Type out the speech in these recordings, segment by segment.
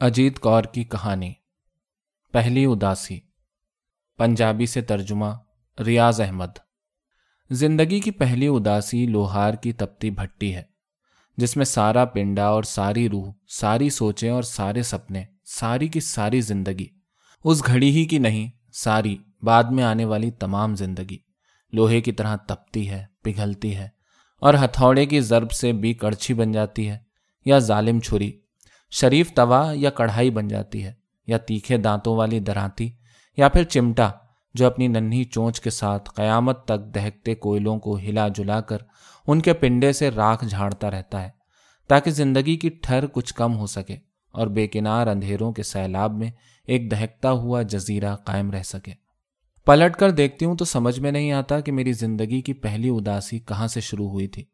اجیت کور کی کہانی۔ پہلی اداسی۔ پنجابی سے ترجمہ۔ ریاض احمد۔ زندگی کی پہلی اداسی لوہار کی تپتی بھٹی ہے، جس میں سارا پنڈا اور ساری روح، ساری سوچیں اور سارے سپنے، ساری کی ساری زندگی۔ اس گھڑی ہی کی نہیں، ساری، بعد میں آنے والی تمام زندگی۔ لوہے کی طرح تپتی ہے، پگھلتی ہے اور ہتھوڑے کی ضرب سے بھی کڑچھی بن جاتی ہے یا ظالم چھری۔ شریف توا یا کڑھائی بن جاتی ہے، یا تیکھے دانتوں والی دراتی، یا پھر چمٹا جو اپنی ننھی چونچ کے ساتھ قیامت تک دہکتے کوئلوں کو ہلا جلا کر ان کے پنڈے سے راکھ جھاڑتا رہتا ہے، تاکہ زندگی کی ٹھر کچھ کم ہو سکے اور بے کنار اندھیروں کے سیلاب میں ایک دہکتا ہوا جزیرہ قائم رہ سکے۔ پلٹ کر دیکھتی ہوں تو سمجھ میں نہیں آتا کہ میری زندگی کی پہلی اداسی کہاں سے شروع ہوئی تھی۔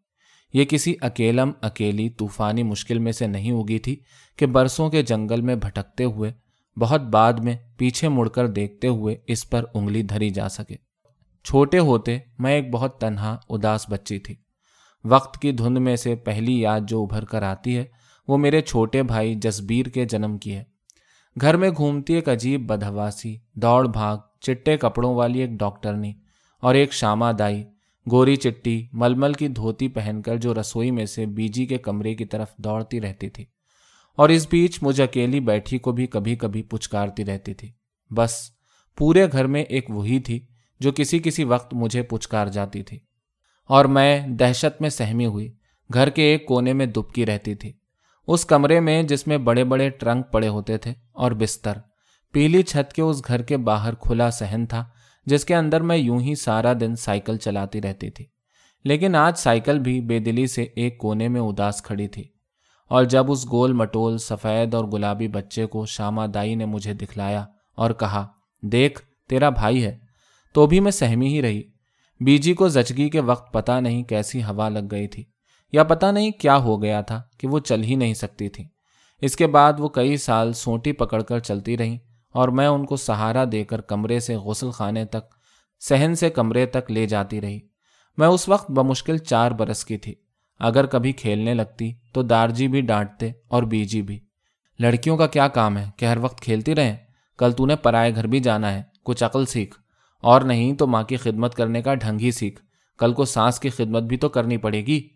یہ کسی اکیلم، اکیلی طوفانی مشکل میں سے نہیں اگی تھی کہ برسوں کے جنگل میں بھٹکتے ہوئے، بہت بعد میں پیچھے مڑ کر دیکھتے ہوئے اس پر انگلی دھری جا سکے۔ چھوٹے ہوتے میں ایک بہت تنہا، اداس بچی تھی۔ وقت کی دھند میں سے پہلی یاد جو ابھر کر آتی ہے، وہ میرے چھوٹے بھائی جسبیر کے جنم کی ہے۔ گھر میں گھومتی ایک عجیب بدہواسی دوڑ بھاگ، چٹے کپڑوں والی ایک ڈاکٹرنی اور ایک شامہ دائی گوری چٹی، ململ کی دھوتی پہن کر جو رسوئی میں سے بیجی کے کمرے کی طرف دوڑتی رہتی تھی۔ اور اس بیچ مجھ اکیلی بیٹھی کو بھی کبھی کبھی پچکارتی رہتی تھی۔ بس پورے گھر میں ایک وہی تھی جو کسی کسی وقت مجھے پچکار جاتی تھی۔ اور میں دہشت میں سہمی ہوئی، گھر کے ایک کونے میں دبکی رہتی تھی۔ اس کمرے میں جس میں بڑے بڑے ٹرنک پڑے ہوتے تھے اور بستر۔ پیلی چھت کے اس گھر کے باہر کھلا سہن تھا جس کے اندر میں یوں ہی سارا دن سائیکل چلاتی رہتی تھی۔ لیکن آج سائیکل بھی بے دلی سے ایک کونے میں اداس کھڑی تھی۔ اور جب اس گول مٹول، سفید اور گلابی بچے کو شامہ دائی نے مجھے دکھلایا اور کہا، دیکھ، تیرا بھائی ہے۔ تو بھی میں سہمی ہی رہی۔ بیجی کو زچگی کے وقت پتا نہیں کیسی ہوا لگ گئی تھی، یا پتا نہیں کیا ہو گیا تھا کہ وہ چل ہی نہیں سکتی تھی۔ اس کے بعد وہ کئی سال سونٹی پکڑ کر چلتی رہیں۔ اور میں ان کو سہارا دے کر کمرے سے غسل خانے تک، سہن سے کمرے تک لے جاتی رہی۔ میں اس وقت بمشکل چار برس کی تھی۔ اگر کبھی کھیلنے لگتی تو دارجی بھی ڈانٹتے اور بیجی بھی۔ لڑکیوں کا کیا کام ہے کہ ہر وقت کھیلتی رہیں؟ کل تو نے پرائے گھر بھی جانا ہے، کچھ عقل سیکھ۔ اور نہیں تو ماں کی خدمت کرنے کا ڈھنگ ہی سیکھ۔ کل کو سانس کی خدمت بھی تو کرنی پڑے گی۔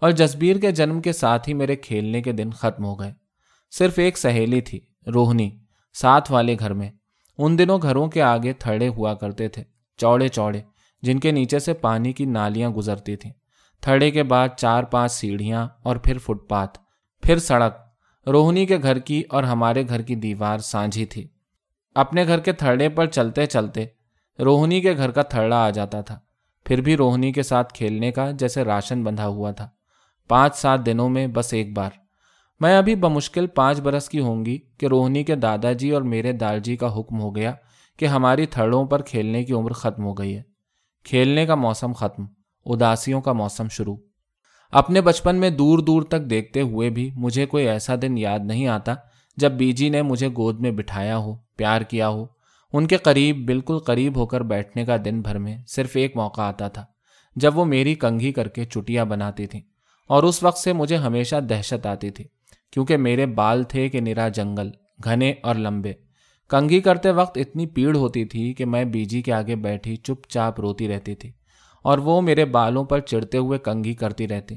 اور جسبیر کے جنم کے ساتھ ہی میرے کھیلنے کے دن ختم ہو گئے۔ صرف ایک سہیلی تھی روہنی ساتھ والے گھر میں۔ ان دنوں گھروں کے آگے تھڑے ہوا کرتے تھے، چوڑے چوڑے، جن کے نیچے سے پانی کی نالیاں گزرتی تھیں۔ تھڑے کے بعد چار پانچ سیڑھیاں اور پھر فٹ پاتھ، پھر سڑک۔ روہنی کے گھر کی اور ہمارے گھر کی دیوار سانجھی تھی۔ اپنے گھر کے تھڑے پر چلتے چلتے روہنی کے گھر کا تھڑا آ جاتا تھا۔ پھر بھی روہنی کے ساتھ کھیلنے کا جیسے راشن بندھا ہوا تھا۔ پانچ سات دنوں میں بس ایک بار۔ میں ابھی بمشکل پانچ برس کی ہوں گی کہ روہنی کے دادا جی اور میرے دال جی کا حکم ہو گیا کہ ہماری تھڑوں پر کھیلنے کی عمر ختم ہو گئی ہے۔ کھیلنے کا موسم ختم، اداسیوں کا موسم شروع۔ اپنے بچپن میں دور دور تک دیکھتے ہوئے بھی مجھے کوئی ایسا دن یاد نہیں آتا جب بیجی نے مجھے گود میں بٹھایا ہو، پیار کیا ہو۔ ان کے قریب، بالکل قریب ہو کر بیٹھنے کا دن بھر میں صرف ایک موقع آتا تھا، جب وہ میری کنگھی کر کے چٹیاں بناتی تھیں اور اس وقت سے مجھے ہمیشہ دہشت آتی تھی۔ کیونکہ میرے بال تھے کہ نرا جنگل، گھنے اور لمبے۔ کنگھی کرتے وقت اتنی پیڑ ہوتی تھی کہ میں بیجی کے آگے بیٹھی چپ چاپ روتی رہتی تھی اور وہ میرے بالوں پر چڑھتے ہوئے کنگھی کرتی رہتی۔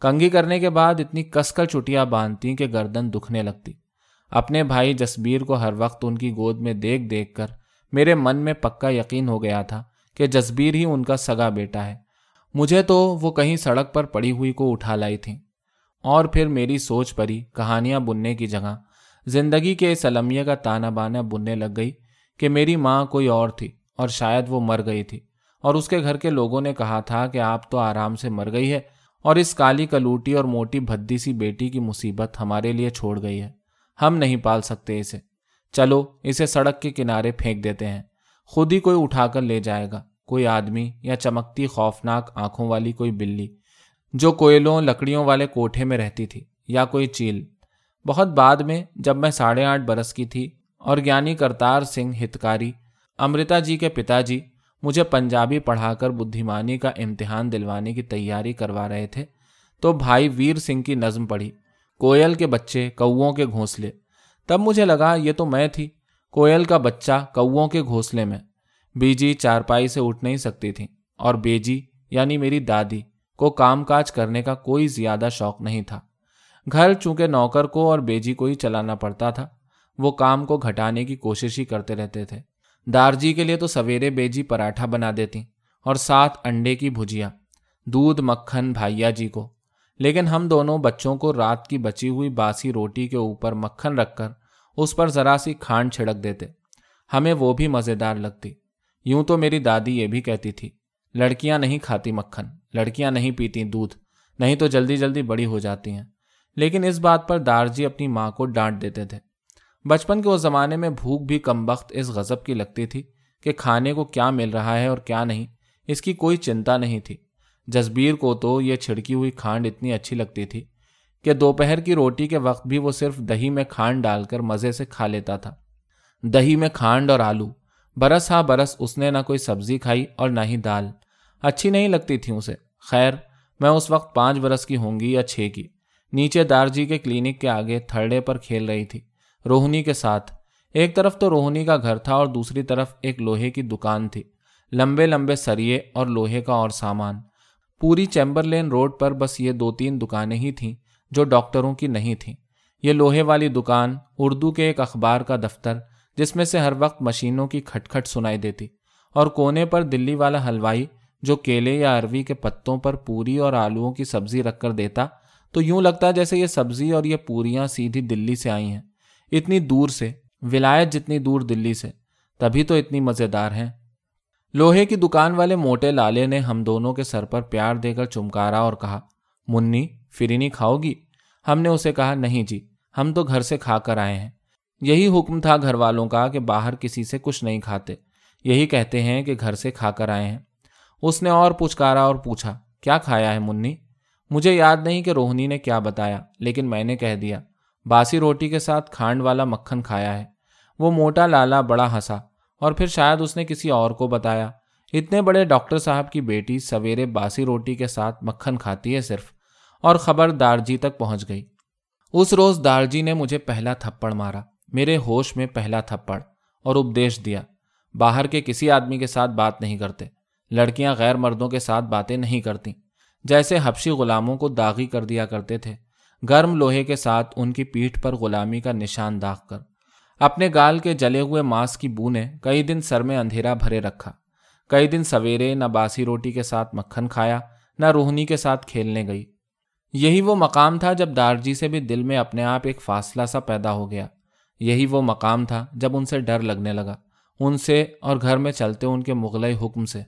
کنگھی کرنے کے بعد اتنی کس کر چٹیاں باندھتی کہ گردن دکھنے لگتی۔ اپنے بھائی جسبیر کو ہر وقت ان کی گود میں دیکھ دیکھ کر میرے من میں پکا یقین ہو گیا تھا کہ جسبیر ہی ان کا سگا بیٹا ہے۔ مجھے تو وہ کہیں سڑک پر پڑی ہوئی کو اٹھا لائی تھیں۔ اور پھر میری سوچ پری، کہانیاں بننے کی جگہ۔ زندگی کے اس المیہ کا تانا بانا بننے لگ گئی کہ میری ماں کوئی اور تھی اور شاید وہ مر گئی تھی۔ اور اس کے گھر کے لوگوں نے کہا تھا کہ آپ تو آرام سے مر گئی ہے اور اس کالی کلوٹی اور موٹی بھدی سی بیٹی کی مصیبت ہمارے لیے چھوڑ گئی ہے۔ ہم نہیں پال سکتے اسے۔ چلو، اسے سڑک کے کنارے پھینک دیتے ہیں۔ خود ہی کوئی اٹھا کر لے جائے گا۔ کوئی آدمی یا چمکتی خوفناک آنکھوں والی کوئی بلی۔ جو کوئلوں لکڑیوں والے کوٹھے میں رہتی تھی یا کوئی چیل۔ بہت بعد میں جب میں ساڑھے آٹھ برس کی تھی اور گیانی کرتار سنگھ ہتکاری، امرتا جی کے پتا جی مجھے پنجابی پڑھا کر بدھیمانی کا امتحان دلوانے کی تیاری کروا رہے تھے، تو بھائی ویر سنگھ کی نظم پڑھی۔ کوئل کے بچے کوؤں کے گھونسلے۔ تب مجھے لگا یہ تو میں تھی، کوئل کا بچہ کووں کے گھونسلے میں۔ بیجی چارپائی سے اٹھ نہیں سکتی تھی اور بیجی یعنی میری دادی کو کام کاج کرنے کا کوئی زیادہ شوق نہیں تھا۔ گھر چونکہ نوکر کو اور بیجی کو ہی چلانا پڑتا تھا، وہ کام کو گھٹانے کی کوشش ہی کرتے رہتے تھے۔ دارجی کے لیے تو سویرے بیجی پراٹھا بنا دیتی اور ساتھ انڈے کی بھجیا دودھ، مکھن، بھائیا جی کو۔ لیکن ہم دونوں بچوں کو رات کی بچی ہوئی باسی روٹی کے اوپر مکھن رکھ کر اس پر ذرا سی کھانڈ چھڑک دیتے۔ ہمیں وہ بھی مزیدار لگتی۔ یوں تو میری دادی یہ بھی کہتی تھی۔ لڑکیاں نہیں کھاتی مکھن، لڑکیاں نہیں پیتی دودھ، نہیں تو جلدی جلدی بڑی ہو جاتی ہیں۔ لیکن اس بات پر دارجی اپنی ماں کو ڈانٹ دیتے تھے۔ بچپن کے اس زمانے میں بھوک بھی کم وقت اس غزب کی لگتی تھی کہ کھانے کو کیا مل رہا ہے اور کیا نہیں، اس کی کوئی چنتا نہیں تھی۔ جسبیر کو تو یہ چھڑکی ہوئی کھانڈ اتنی اچھی لگتی تھی کہ دوپہر کی روٹی کے وقت بھی وہ صرف دہی میں کھانڈ ڈال کر مزے سے کھا لیتا تھا۔ دہی میں کھانڈ اور آلو برس ہاں برس اس نے نہ کوئی سبزی کھائی اور نہ ہی دال۔ اچھی نہیں لگتی تھی اسے۔ خیر، میں اس وقت پانچ برس کی ہوں گی یا چھ کی۔ نیچے دارجی کے کلینک کے آگے تھرڈے پر کھیل رہی تھی۔ روہنی کے ساتھ۔ ایک طرف تو روہنی کا گھر تھا اور دوسری طرف ایک لوہے کی دکان تھی۔ لمبے لمبے سریے اور لوہے کا اور سامان۔ پوری چیمبر لین روڈ پر بس یہ دو تین دکانیں ہی تھیں جو ڈاکٹروں کی نہیں تھیں۔ یہ لوہے والی دکان اردو کے ایک اخبار کا دفتر جس میں سے ہر وقت مشینوں کی کھٹ کھٹ سنائی دیتی اور کونے پر دلی والا حلوائی جو کیلے یا اروی کے پتوں پر پوری اور آلوؤں کی سبزی رکھ کر دیتا، تو یوں لگتا جیسے یہ سبزی اور یہ پوریاں سیدھی دلی سے آئی ہیں۔ اتنی دور سے، ولایت جتنی دور دلی سے، تبھی تو اتنی مزیدار ہیں۔ لوہے کی دکان والے موٹے لالے نے ہم دونوں کے سر پر پیار دے کر چمکارا اور کہا، منی، فرینی کھاؤ گی؟ ہم نے اسے کہا، نہیں جی ہم تو گھر سے کھا کر آئے ہیں۔ یہی حکم تھا گھر والوں کا کہ باہر کسی سے کچھ نہیں کھاتے۔ یہی کہتے ہیں کہ گھر سے کھا کر آئے ہیں۔ اس نے اور پچکارا اور پوچھا، کیا کھایا ہے منی؟ مجھے یاد نہیں کہ روہنی نے کیا بتایا، لیکن میں نے کہہ دیا، باسی روٹی کے ساتھ کھانڈ والا مکھن کھایا ہے۔ وہ موٹا لالا بڑا ہنسا، اور پھر شاید اس نے کسی اور کو بتایا۔ اتنے بڑے ڈاکٹر صاحب کی بیٹی سویرے باسی روٹی کے ساتھ مکھن کھاتی ہے صرف، اور خبر دارجی تک پہنچ گئی۔ اس روز دارجی نے مجھے پہلا تھپڑ مارا۔ میرے ہوش میں پہلا تھپڑ اور اپدیش دیا۔ باہر کے کسی آدمی کے ساتھ بات نہیں کرتے۔ لڑکیاں غیر مردوں کے ساتھ باتیں نہیں کرتی جیسے حبشی غلاموں کو داغی کر دیا کرتے تھے، گرم لوہے کے ساتھ ان کی پیٹھ پر غلامی کا نشان داغ کر۔ اپنے گال کے جلے ہوئے ماس کی بو نے کئی دن سر میں اندھیرا بھرے رکھا۔ کئی دن سویرے نہ باسی روٹی کے ساتھ مکھن کھایا، نہ روہنی کے ساتھ کھیلنے گئی۔ یہی وہ مقام تھا جب دارجی سے بھی دل میں اپنے آپ ایک فاصلہ سا پیدا ہو گیا۔ یہی وہ مقام تھا جب ان سے ڈر لگنے لگا۔ ان سے اور گھر میں چلتے ان کے مغلئی حکم سے۔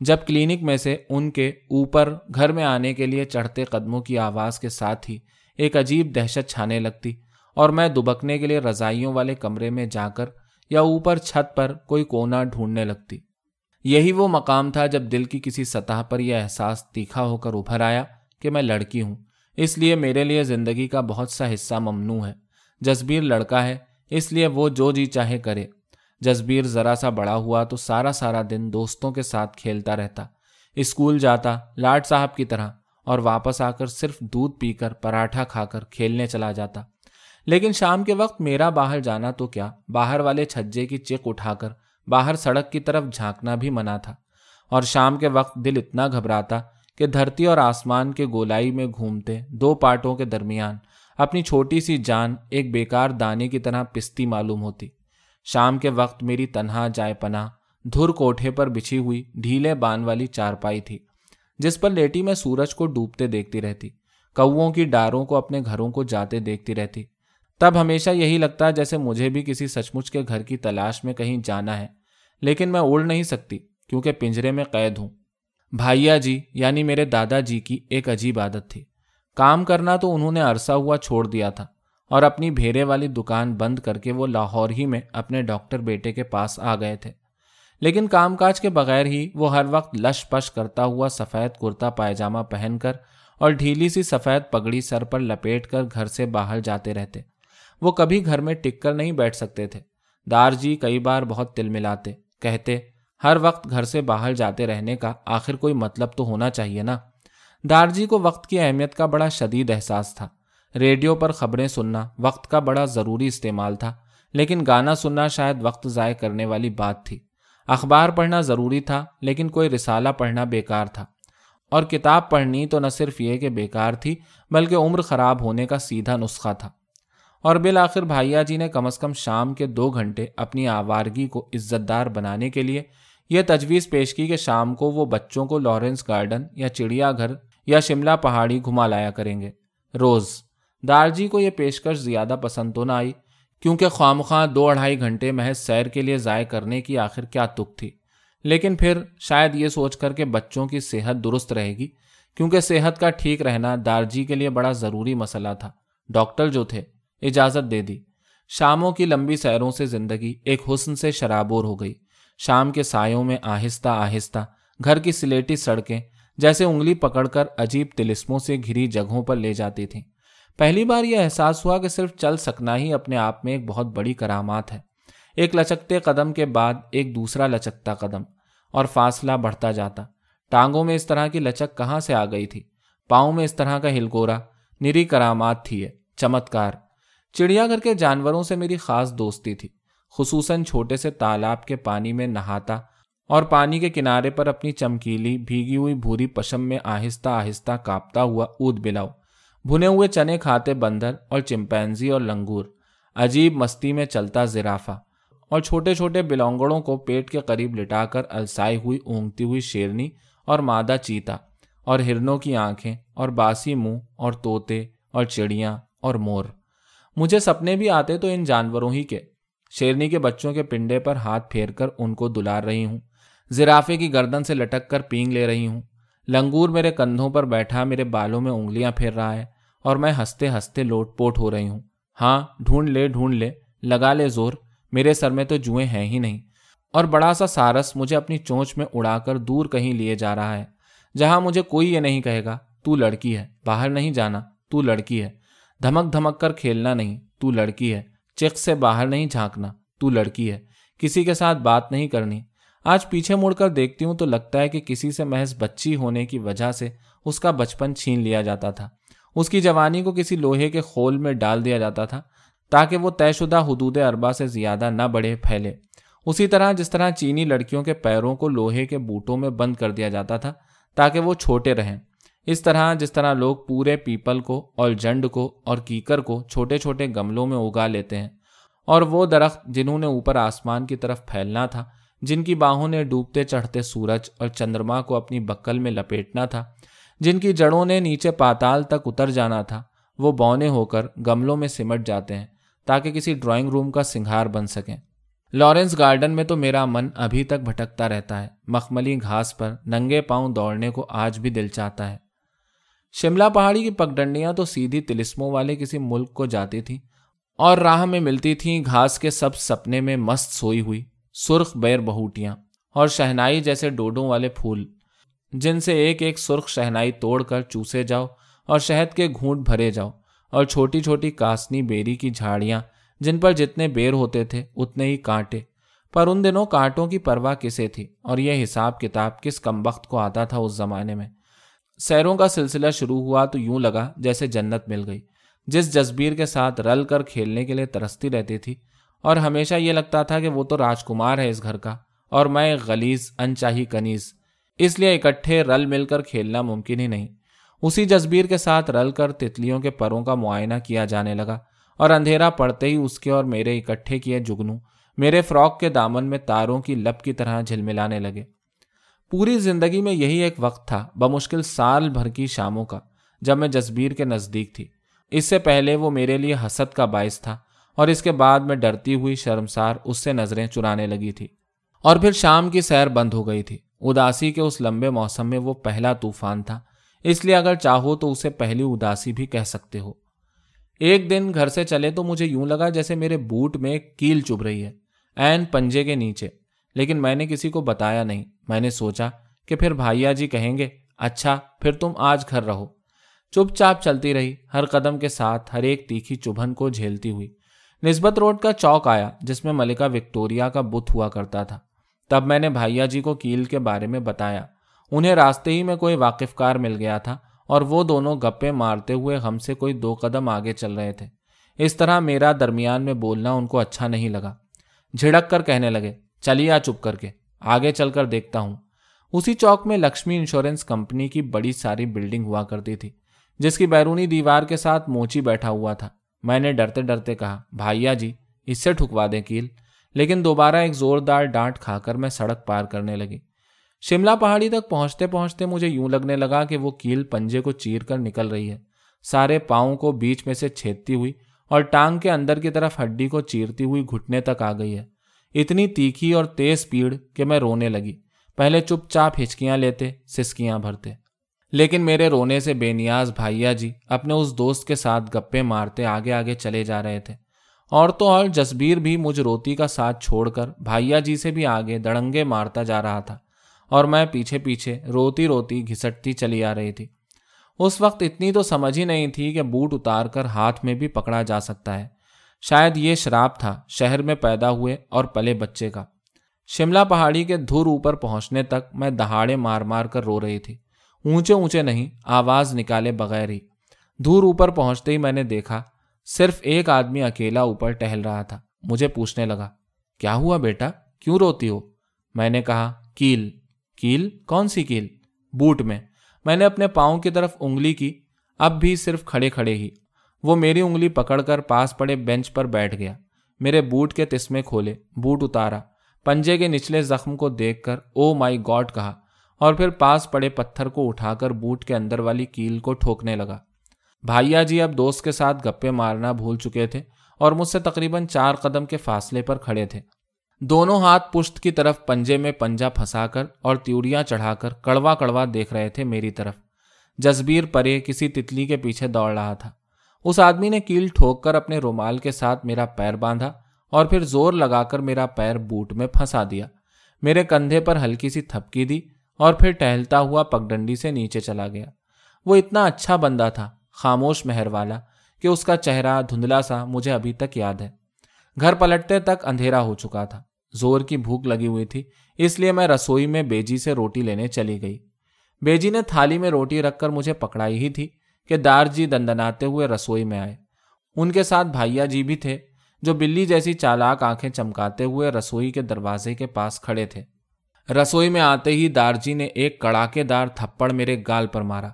جب کلینک میں سے ان کے اوپر گھر میں آنے کے لیے چڑھتے قدموں کی آواز کے ساتھ ہی ایک عجیب دہشت چھانے لگتی اور میں دبکنے کے لیے رضائیوں والے کمرے میں جا کر یا اوپر چھت پر کوئی کونا ڈھونڈنے لگتی۔ یہی وہ مقام تھا جب دل کی کسی سطح پر یہ احساس تیکھا ہو کر ابھر آیا کہ میں لڑکی ہوں۔ اس لیے میرے لیے زندگی کا بہت سا حصہ ممنوع ہے۔ جسبیر لڑکا ہے، اس لیے وہ جو جی چاہے کرے۔ جسبیر ذرا سا بڑا ہوا تو سارا سارا دن دوستوں کے ساتھ کھیلتا رہتا۔ اسکول جاتا لاٹ صاحب کی طرح اور واپس آ کر صرف دودھ پی کر پراٹھا کھا کر کھیلنے چلا جاتا۔ لیکن شام کے وقت میرا باہر جانا تو کیا؟ باہر والے چھجے کی چیک اٹھا کر باہر سڑک کی طرف جھانکنا بھی منع تھا۔ اور شام کے وقت دل اتنا گھبراتا کہ دھرتی اور آسمان کے گولائی میں گھومتے دو پارٹوں کے درمیان اپنی چھوٹی سی جان ایک بیکار دانے کی طرح پستی معلوم ہوتی۔ شام کے وقت میری تنہا جائے پناہ، دھر کوٹھے پر بچھی ہوئی ڈھیلے بان والی چارپائی تھی، جس پر لیٹی میں سورج کو ڈوبتے دیکھتی رہتی کووں کی ڈاروں کو اپنے گھروں کو جاتے دیکھتی رہتی۔ تب ہمیشہ یہی لگتا جیسے مجھے بھی کسی سچ مچ کے گھر کی تلاش میں کہیں جانا ہے، لیکن میں اڑ نہیں سکتی کیونکہ پنجرے میں قید ہوں۔ بھائیا جی یعنی میرے دادا جی کی ایک عجیب عادت تھی۔ کام کرنا تو انہوں نے عرصہ ہوا چھوڑ دیا تھا اور اپنی بھیرے والی دکان بند کر کے وہ لاہور ہی میں اپنے ڈاکٹر بیٹے کے پاس آ گئے تھے۔ لیکن کام کاج کے بغیر ہی وہ ہر وقت لش پش کرتا ہوا سفید کرتا پائجامہ پہن کر اور ڈھیلی سی سفید پگڑی سر پر لپیٹ کر گھر سے باہر جاتے رہتے۔ وہ کبھی گھر میں ٹک کر نہیں بیٹھ سکتے تھے۔ دار جی کئی بار بہت تل ملاتے، کہتے، ہر وقت گھر سے باہر جاتے رہنے کا آخر کوئی مطلب تو ہونا چاہیے نا؟ دار جی کو وقت کی اہمیت کا بڑا شدید احساس تھا۔ ریڈیو پر خبریں سننا وقت کا بڑا ضروری استعمال تھا، لیکن گانا سننا شاید وقت ضائع کرنے والی بات تھی۔ اخبار پڑھنا ضروری تھا، لیکن کوئی رسالہ پڑھنا بیکار تھا۔ اور کتاب پڑھنی تو نہ صرف یہ کہ بیکار تھی، بلکہ عمر خراب ہونے کا سیدھا نسخہ تھا۔ اور بالآخر بھائیا جی نے کم از کم شام کے دو گھنٹے اپنی آوارگی کو عزت دار بنانے کے لیے یہ تجویز پیش کی کہ شام کو وہ بچوں کو لارنس گارڈن یا چڑیا گھر یا شملہ پہاڑی گھما لایا کریں گے۔ روز، دارجی کو یہ پیشکش زیادہ پسند تو نہ آئی، کیونکہ خواہ خواہ دو اڑھائی گھنٹے محض سیر کے لیے ضائع کرنے کی آخر کیا تک تھی۔ لیکن پھر شاید یہ سوچ کر کہ بچوں کی صحت درست رہے گی، کیونکہ صحت کا ٹھیک رہنا دارجی کے لیے بڑا ضروری مسئلہ تھا۔ ڈاکٹر جو تھے، اجازت دے دی۔ شاموں کی لمبی سیروں سے زندگی ایک حسن سے شرابور ہو گئی۔ شام کے سایوں میں آہستہ آہستہ گھر کی سلیٹی سڑکیں جیسے انگلی پکڑ کر عجیب تلسموں سے گھری جگہوں پر لے جاتی تھیں۔ پہلی بار یہ احساس ہوا کہ صرف چل سکنا ہی اپنے آپ میں ایک بہت بڑی کرامات ہے۔ ایک لچکتے قدم کے بعد ایک دوسرا لچکتا قدم اور فاصلہ بڑھتا جاتا۔ ٹانگوں میں اس طرح کی لچک کہاں سے آ گئی تھی؟ پاؤں میں اس طرح کا ہلکورا نری کرامات تھی ہے چمتکار۔ چڑیا گھر کے جانوروں سے میری خاص دوستی تھی۔ خصوصاً چھوٹے سے تالاب کے پانی میں نہاتا اور پانی کے کنارے پر اپنی چمکیلی، بھیگی ہوئی بھوری پشم میں آہستہ آہستہ کاپتا ہوا اود بلاؤ۔ بھنے ہوئے چنے کھاتے بندر اور چمپینزی اور لنگور۔ عجیب مستی میں چلتا زرافہ۔ اور چھوٹے چھوٹے بلونگڑوں کو پیٹ کے قریب لٹا کر السائی ہوئی اونگتی ہوئی شیرنی اور مادہ چیتا۔ اور ہرنوں کی آنکھیں اور باسی منہ اور توتے اور چڑیاں اور مور۔ مجھے سپنے بھی آتے تو ان جانوروں ہی کے۔ شیرنی کے بچوں کے پنڈے پر ہاتھ پھیر کر ان کو دلار رہی ہوں۔ زرافے کی گردن سے لٹک کر پینگ لے رہی ہوں۔ لنگور میرے کندھوں پر بیٹھا، میرے بالوں میں انگلیاں پھیر رہا ہے اور میں ہنستے ہنستے لوٹ پوٹ ہو رہی ہوں۔ ہاں ڈھونڈ لے ڈھونڈ لے، لگا لے زور، میرے سر میں تو جوئیں ہیں ہی نہیں۔ اور بڑا سا سارس مجھے اپنی چونچ میں اڑا کر دور کہیں لیے جا رہا ہے۔ جہاں مجھے کوئی یہ نہیں کہے گا، تو لڑکی ہے، باہر نہیں جانا، تو لڑکی ہے۔ دھمک دھمک کر کھیلنا نہیں، تو لڑکی ہے۔ چک سے باہر نہیں جھانکنا، تو لڑکی ہے۔ کسی کے ساتھ بات نہیں کرنی آج پیچھے مڑ کر دیکھتی ہوں تو لگتا ہے کہ کسی سے محض بچی ہونے کی وجہ سے اس کا بچپن چھین لیا جاتا تھا۔ اس کی جوانی کو کسی لوہے کے خول میں ڈال دیا جاتا تھا تاکہ وہ طے شدہ حدود اربا سے زیادہ نہ بڑھے، پھیلے۔ اسی طرح جس طرح چینی لڑکیوں کے پیروں کو لوہے کے بوٹوں میں بند کر دیا جاتا تھا تاکہ وہ چھوٹے رہیں۔ اس طرح جس طرح لوگ پورے پیپل کو اور جنڈ کو اور کیکر کو چھوٹے چھوٹے گملوں میں اگا لیتے ہیں اور وہ درخت جنہوں نے اوپر آسمان کی طرف پھیلنا تھا جن کی باہوں نے ڈوبتے چڑھتے سورج اور چندرما کو اپنی بکل میں لپیٹنا تھا، جن کی جڑوں نے نیچے پاتال تک اتر جانا تھا، وہ بونے ہو کر گملوں میں سمٹ جاتے ہیں تاکہ کسی ڈرائنگ روم کا سنگھار بن سکیں۔ لارنس گارڈن میں تو میرا من ابھی تک بھٹکتا رہتا ہے، مخملی گھاس پر ننگے پاؤں دوڑنے کو آج بھی دل چاہتا ہے۔ شملہ پہاڑی کی پگڈنڈیاں تو سیدھی تلسموں والے کسی ملک کو جاتی تھیں اور راہ میں ملتی تھیں گھاس کے سب سپنے میں مست سوئی ہوئی۔ سرخ بیر بہوٹیاں اور شہنائی جیسے ڈوڈوں والے پھول، جن سے ایک ایک سرخ شہنائی توڑ کر چوسے جاؤ اور شہد کے گھونٹ بھرے جاؤ اور چھوٹی چھوٹی کاسنی بیری کی جھاڑیاں، جن پر جتنے بیر ہوتے تھے، اتنے ہی کانٹے۔ پر ان دنوں کانٹوں کی پرواہ کسے تھی اور یہ حساب کتاب کس کم وقت کو آتا تھا اس زمانے میں۔ سیروں کا سلسلہ شروع ہوا تو یوں لگا جیسے جنت مل گئی، جس جذبیر کے ساتھ رل کر کھیلنے کے لیے ترستی رہتی تھی۔ اور ہمیشہ یہ لگتا تھا کہ وہ تو راجکمار ہے اس گھر کا اور میں غلیز انچاہی کنیز۔ اس لیے اکٹھے رل مل کر کھیلنا ممکن ہی نہیں۔ اسی جذبیر کے ساتھ رل کر تتلیوں کے پروں کا معائنہ کیا جانے لگا اور اندھیرا پڑتے ہی اس کے اور میرے اکٹھے کیے جگنو میرے فراک کے دامن میں تاروں کی لپ کی طرح جھلملانے لگے۔ پوری زندگی میں یہی ایک وقت تھا، بمشکل سال بھر کی شاموں کا، جب میں جذبیر کے نزدیک تھی۔ اس سے پہلے وہ میرے لیے حسد کا باعث تھا۔ اور اس کے بعد میں ڈرتی ہوئی شرمسار اس سے نظریں چرانے لگی تھی اور پھر شام کی سیر بند ہو گئی تھی۔ اداسی کے اس لمبے موسم میں وہ پہلا طوفان تھا۔ اس لیے اگر چاہو تو اسے پہلی اداسی بھی کہہ سکتے ہو۔ ایک دن گھر سے چلے تو مجھے یوں لگا جیسے میرے بوٹ میں کیل چب رہی ہے۔ این پنجے کے نیچے۔ لیکن میں نے کسی کو بتایا نہیں۔ میں نے سوچا کہ پھر بھائیا جی کہیں گے اچھا پھر تم آج گھر رہو۔ چپ چاپ چلتی رہی۔ ہر قدم کے ساتھ ہر ایک تیکھی چبھن کو جھیلتی ہوئی۔ نسبت روڈ کا چوک آیا جس میں ملکہ وکٹوریا کا بت ہوا کرتا تھا۔ تب میں نے بھائیا جی کو کیل کے بارے میں بتایا۔ انہیں راستے ہی میں کوئی واقف کار مل گیا تھا اور وہ دونوں گپے مارتے ہوئے ہم سے کوئی دو قدم آگے چل رہے تھے۔ اس طرح میرا درمیان میں بولنا ان کو اچھا نہیں لگا۔ جھڑک کر کہنے لگے چلیے چپ کر کے، آگے چل کر دیکھتا ہوں۔ اسی چوک میں لکشمی انشورنس کمپنی کی بڑی ساری بلڈنگ ہوا کرتی تھی، جس کی بیرونی دیوار کے ساتھ موچی بیٹھا ہوا تھا۔ میں نے ڈرتے ڈرتے کہا، بھائیا جی اس سے ٹھکوا دیں کیل۔ لیکن دوبارہ ایک زوردار ڈانٹ کھا کر میں سڑک پار کرنے لگی۔ شملہ پہاڑی تک پہنچتے پہنچتے مجھے یوں لگنے لگا کہ وہ کیل پنجے کو چیر کر نکل رہی ہے۔ سارے پاؤں کو بیچ میں سے چھیدتی ہوئی اور ٹانگ کے اندر کی طرف ہڈی کو چیرتی ہوئی گھٹنے تک آ گئی ہے۔ اتنی تیکھی اور تیز پیڑ کہ میں رونے لگی۔ پہلے چپ چاپ ہچکیاں لیتے، سسکیاں بھرتے۔ لیکن میرے رونے سے بے نیاز بھائیا جی اپنے اس دوست کے ساتھ گپے مارتے آگے آگے چلے جا رہے تھے۔ اور تو اور جسبیر بھی مجھ روتی کا ساتھ چھوڑ کر بھائیا جی سے بھی آگے دڑنگے مارتا جا رہا تھا اور میں پیچھے پیچھے روتی روتی گھسٹتی چلی آ رہی تھی۔ اس وقت اتنی تو سمجھ ہی نہیں تھی کہ بوٹ اتار کر ہاتھ میں بھی پکڑا جا سکتا ہے۔ شاید یہ شراب تھا شہر میں پیدا ہوئے اور پلے بچے کا۔ شملہ پہاڑی کے دھر اوپر پہنچنے تک میں دہاڑے مار مار کر رو رہی تھی۔ اونچے اونچے نہیں، آواز نکالے بغیر ہی۔ دور اوپر پہنچتے ہی میں نے دیکھا، صرف ایک آدمی اکیلا اوپر ٹہل رہا تھا۔ مجھے پوچھنے لگا، کیا ہوا بیٹا؟ کیوں روتی ہو؟ میں نے کہا، کیل۔ کیل؟ کون سی کیل؟ بوٹ میں۔ میں نے اپنے پاؤں کی طرف انگلی کی، اب بھی صرف کھڑے کھڑے ہی۔ وہ میری انگلی پکڑ کر پاس پڑے بینچ پر بیٹھ گیا۔ میرے بوٹ کے تسمے کھولے، بوٹ اتارا۔ پنجے کے نچلے زخم کو دیکھ کر او مائی گاڈ کہا۔ اور پھر پاس پڑے پتھر کو اٹھا کر بوٹ کے اندر والی کیل کو ٹھوکنے لگا۔ بھائیا جی اب دوست کے ساتھ گپے مارنا بھول چکے تھے اور مجھ سے تقریباً چار قدم کے فاصلے پر کھڑے تھے۔ دونوں ہاتھ پشت کی طرف پنجے میں پنجا پھنسا کر اور تیوریاں چڑھا کر کڑوا کڑوا دیکھ رہے تھے میری طرف۔ جسبیر پرے کسی تتلی کے پیچھے دوڑ رہا تھا۔ اس آدمی نے کیل ٹھوک کر اپنے رومال کے ساتھ میرا پیر باندھا اور پھر زور لگا کر میرا پیر بوٹ میں پھنسا دیا۔ میرے کندھے پر ہلکی سی تھپکی دی اور پھر ٹہلتا ہوا پگڈنڈی سے نیچے چلا گیا۔ وہ اتنا اچھا بندہ تھا، خاموش مہر والا، کہ اس کا چہرہ دھندلا سا مجھے ابھی تک یاد ہے۔ گھر پلٹتے تک اندھیرا ہو چکا تھا۔ زور کی بھوک لگی ہوئی تھی، اس لیے میں رسوئی میں بیجی سے روٹی لینے چلی گئی۔ بیجی نے تھالی میں روٹی رکھ کر مجھے پکڑائی ہی تھی کہ دار جی دندناتے ہوئے رسوئی میں آئے۔ ان کے ساتھ بھائیا جی بھی تھے، جو بلی جیسی چالاک آنکھیں چمکاتے ہوئے رسوئی کے دروازے کے پاس کھڑے تھے۔ رسوئی میں آتے ہی دارجی نے ایک کڑاکے دار تھپڑ میرے گال پر مارا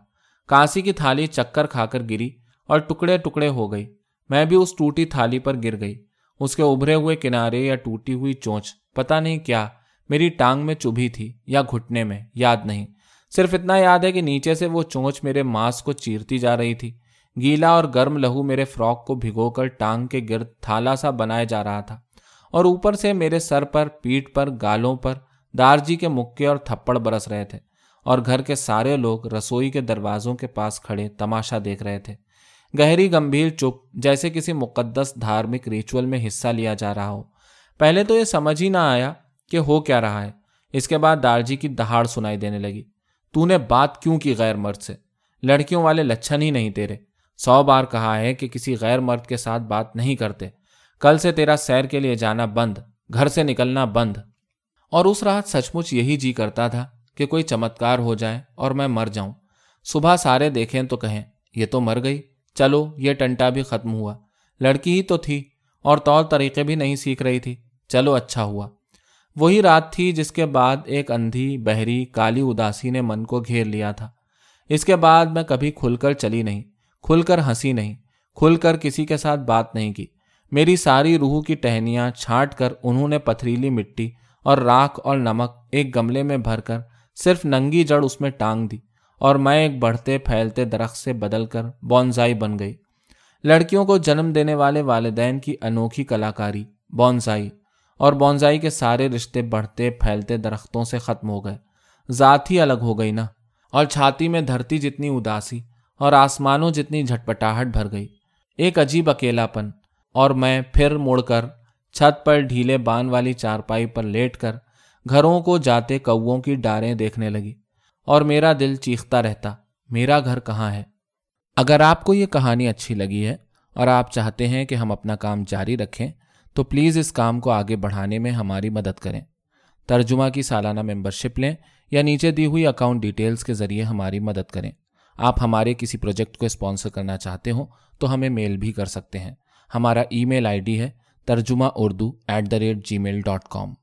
کانسی کی تھالی چکر کھا کر گری اور ٹکڑے ٹکڑے ہو گئی میں بھی اس ٹوٹی تھالی پر گر گئی اس کے ابھرے ہوئے کنارے یا ٹوٹی ہوئی چونچ پتا نہیں کیا میری ٹانگ میں چبھی تھی یا گھٹنے میں یاد نہیں صرف اتنا یاد ہے کہ نیچے سے وہ چونچ میرے ماس کو چیرتی جا رہی تھی گیلا اور گرم لہو میرے فراک کو بھگو کر ٹانگ کے گرد تھالا سا بنایا جا رہا تھا اور اوپر سے میرے سر پر پیٹ پر گالوں پر دارجی کے مکے اور تھپڑ برس رہے تھے اور گھر کے سارے لوگ رسوئی کے دروازوں کے پاس کھڑے تماشا دیکھ رہے تھے۔ گہری گمبھیر چپ جیسے کسی مقدس دھارمک ریچول میں حصہ لیا جا رہا ہو۔ پہلے تو یہ سمجھ ہی نہ آیا کہ ہو کیا رہا ہے۔ اس کے بعد دارجی کی دہاڑ سنائی دینے لگی۔ تو نے بات کیوں کی غیر مرد سے؟ لڑکیوں والے لچھن ہی نہیں تیرے۔ سو بار کہا ہے کہ کسی غیر مرد کے ساتھ بات نہیں کرتے۔ کل سے تیرا سیر کے لیے جانا بند، گھر سے نکلنا بند۔ اور اس رات سچ مچ یہی جی کرتا تھا کہ کوئی چمتکار ہو جائے اور میں مر جاؤں۔ صبح سارے دیکھیں تو کہیں، یہ تو مر گئی، چلو، یہ ٹنٹا بھی ختم ہوا۔ لڑکی ہی تو تھی اور طور طریقے بھی نہیں سیکھ رہی تھی۔ چلو اچھا ہوا۔ وہی رات تھی جس کے بعد ایک اندھی بہری کالی اداسی نے من کو گھیر لیا تھا۔ اس کے بعد میں کبھی کھل کر چلی نہیں، کھل کر ہنسی نہیں، کھل کر کسی کے ساتھ بات نہیں کی۔ میری ساری روح کی ٹہنیاں چھانٹ کر انہوں نے پتھریلی مٹی اور راکھ اور نمک ایک گملے میں بھر کر صرف ننگی جڑ اس میں ٹانگ دی اور میں ایک بڑھتے پھیلتے درخت سے بدل کر بونزائی بن گئی۔ لڑکیوں کو جنم دینے والے والدین کی انوکھی کلاکاری، بونزائی اور بونزائی کے سارے رشتے بڑھتے پھیلتے درختوں سے ختم ہو گئے۔ ذات ہی الگ ہو گئی نا۔ اور چھاتی میں دھرتی جتنی اداسی اور آسمانوں جتنی جھٹپٹاہٹ بھر گئی۔ ایک عجیب اکیلا پن اور میں پھر مڑ کر چھت پر ڈھیلے بان والی چارپائی پر لیٹ کر گھروں کو جاتے کووں کی ڈاریں دیکھنے لگی اور میرا دل چیختا رہتا، میرا گھر کہاں ہے؟ اگر آپ کو یہ کہانی اچھی لگی ہے اور آپ چاہتے ہیں کہ ہم اپنا کام جاری رکھیں، تو پلیز اس کام کو آگے بڑھانے میں ہماری مدد کریں۔ ترجمہ کی سالانہ ممبرشپ لیں یا نیچے دی ہوئی اکاؤنٹ ڈیٹیلز کے ذریعے ہماری مدد کریں۔ آپ ہمارے کسی پروجیکٹ کو اسپانسر کرنا چاہتے ہوں، تو ہمیں میل بھی کر سکتے ہیں۔ ہمارا ای میل آئی ڈی ہے ترجمہ Urdu at the rate Gmail dot com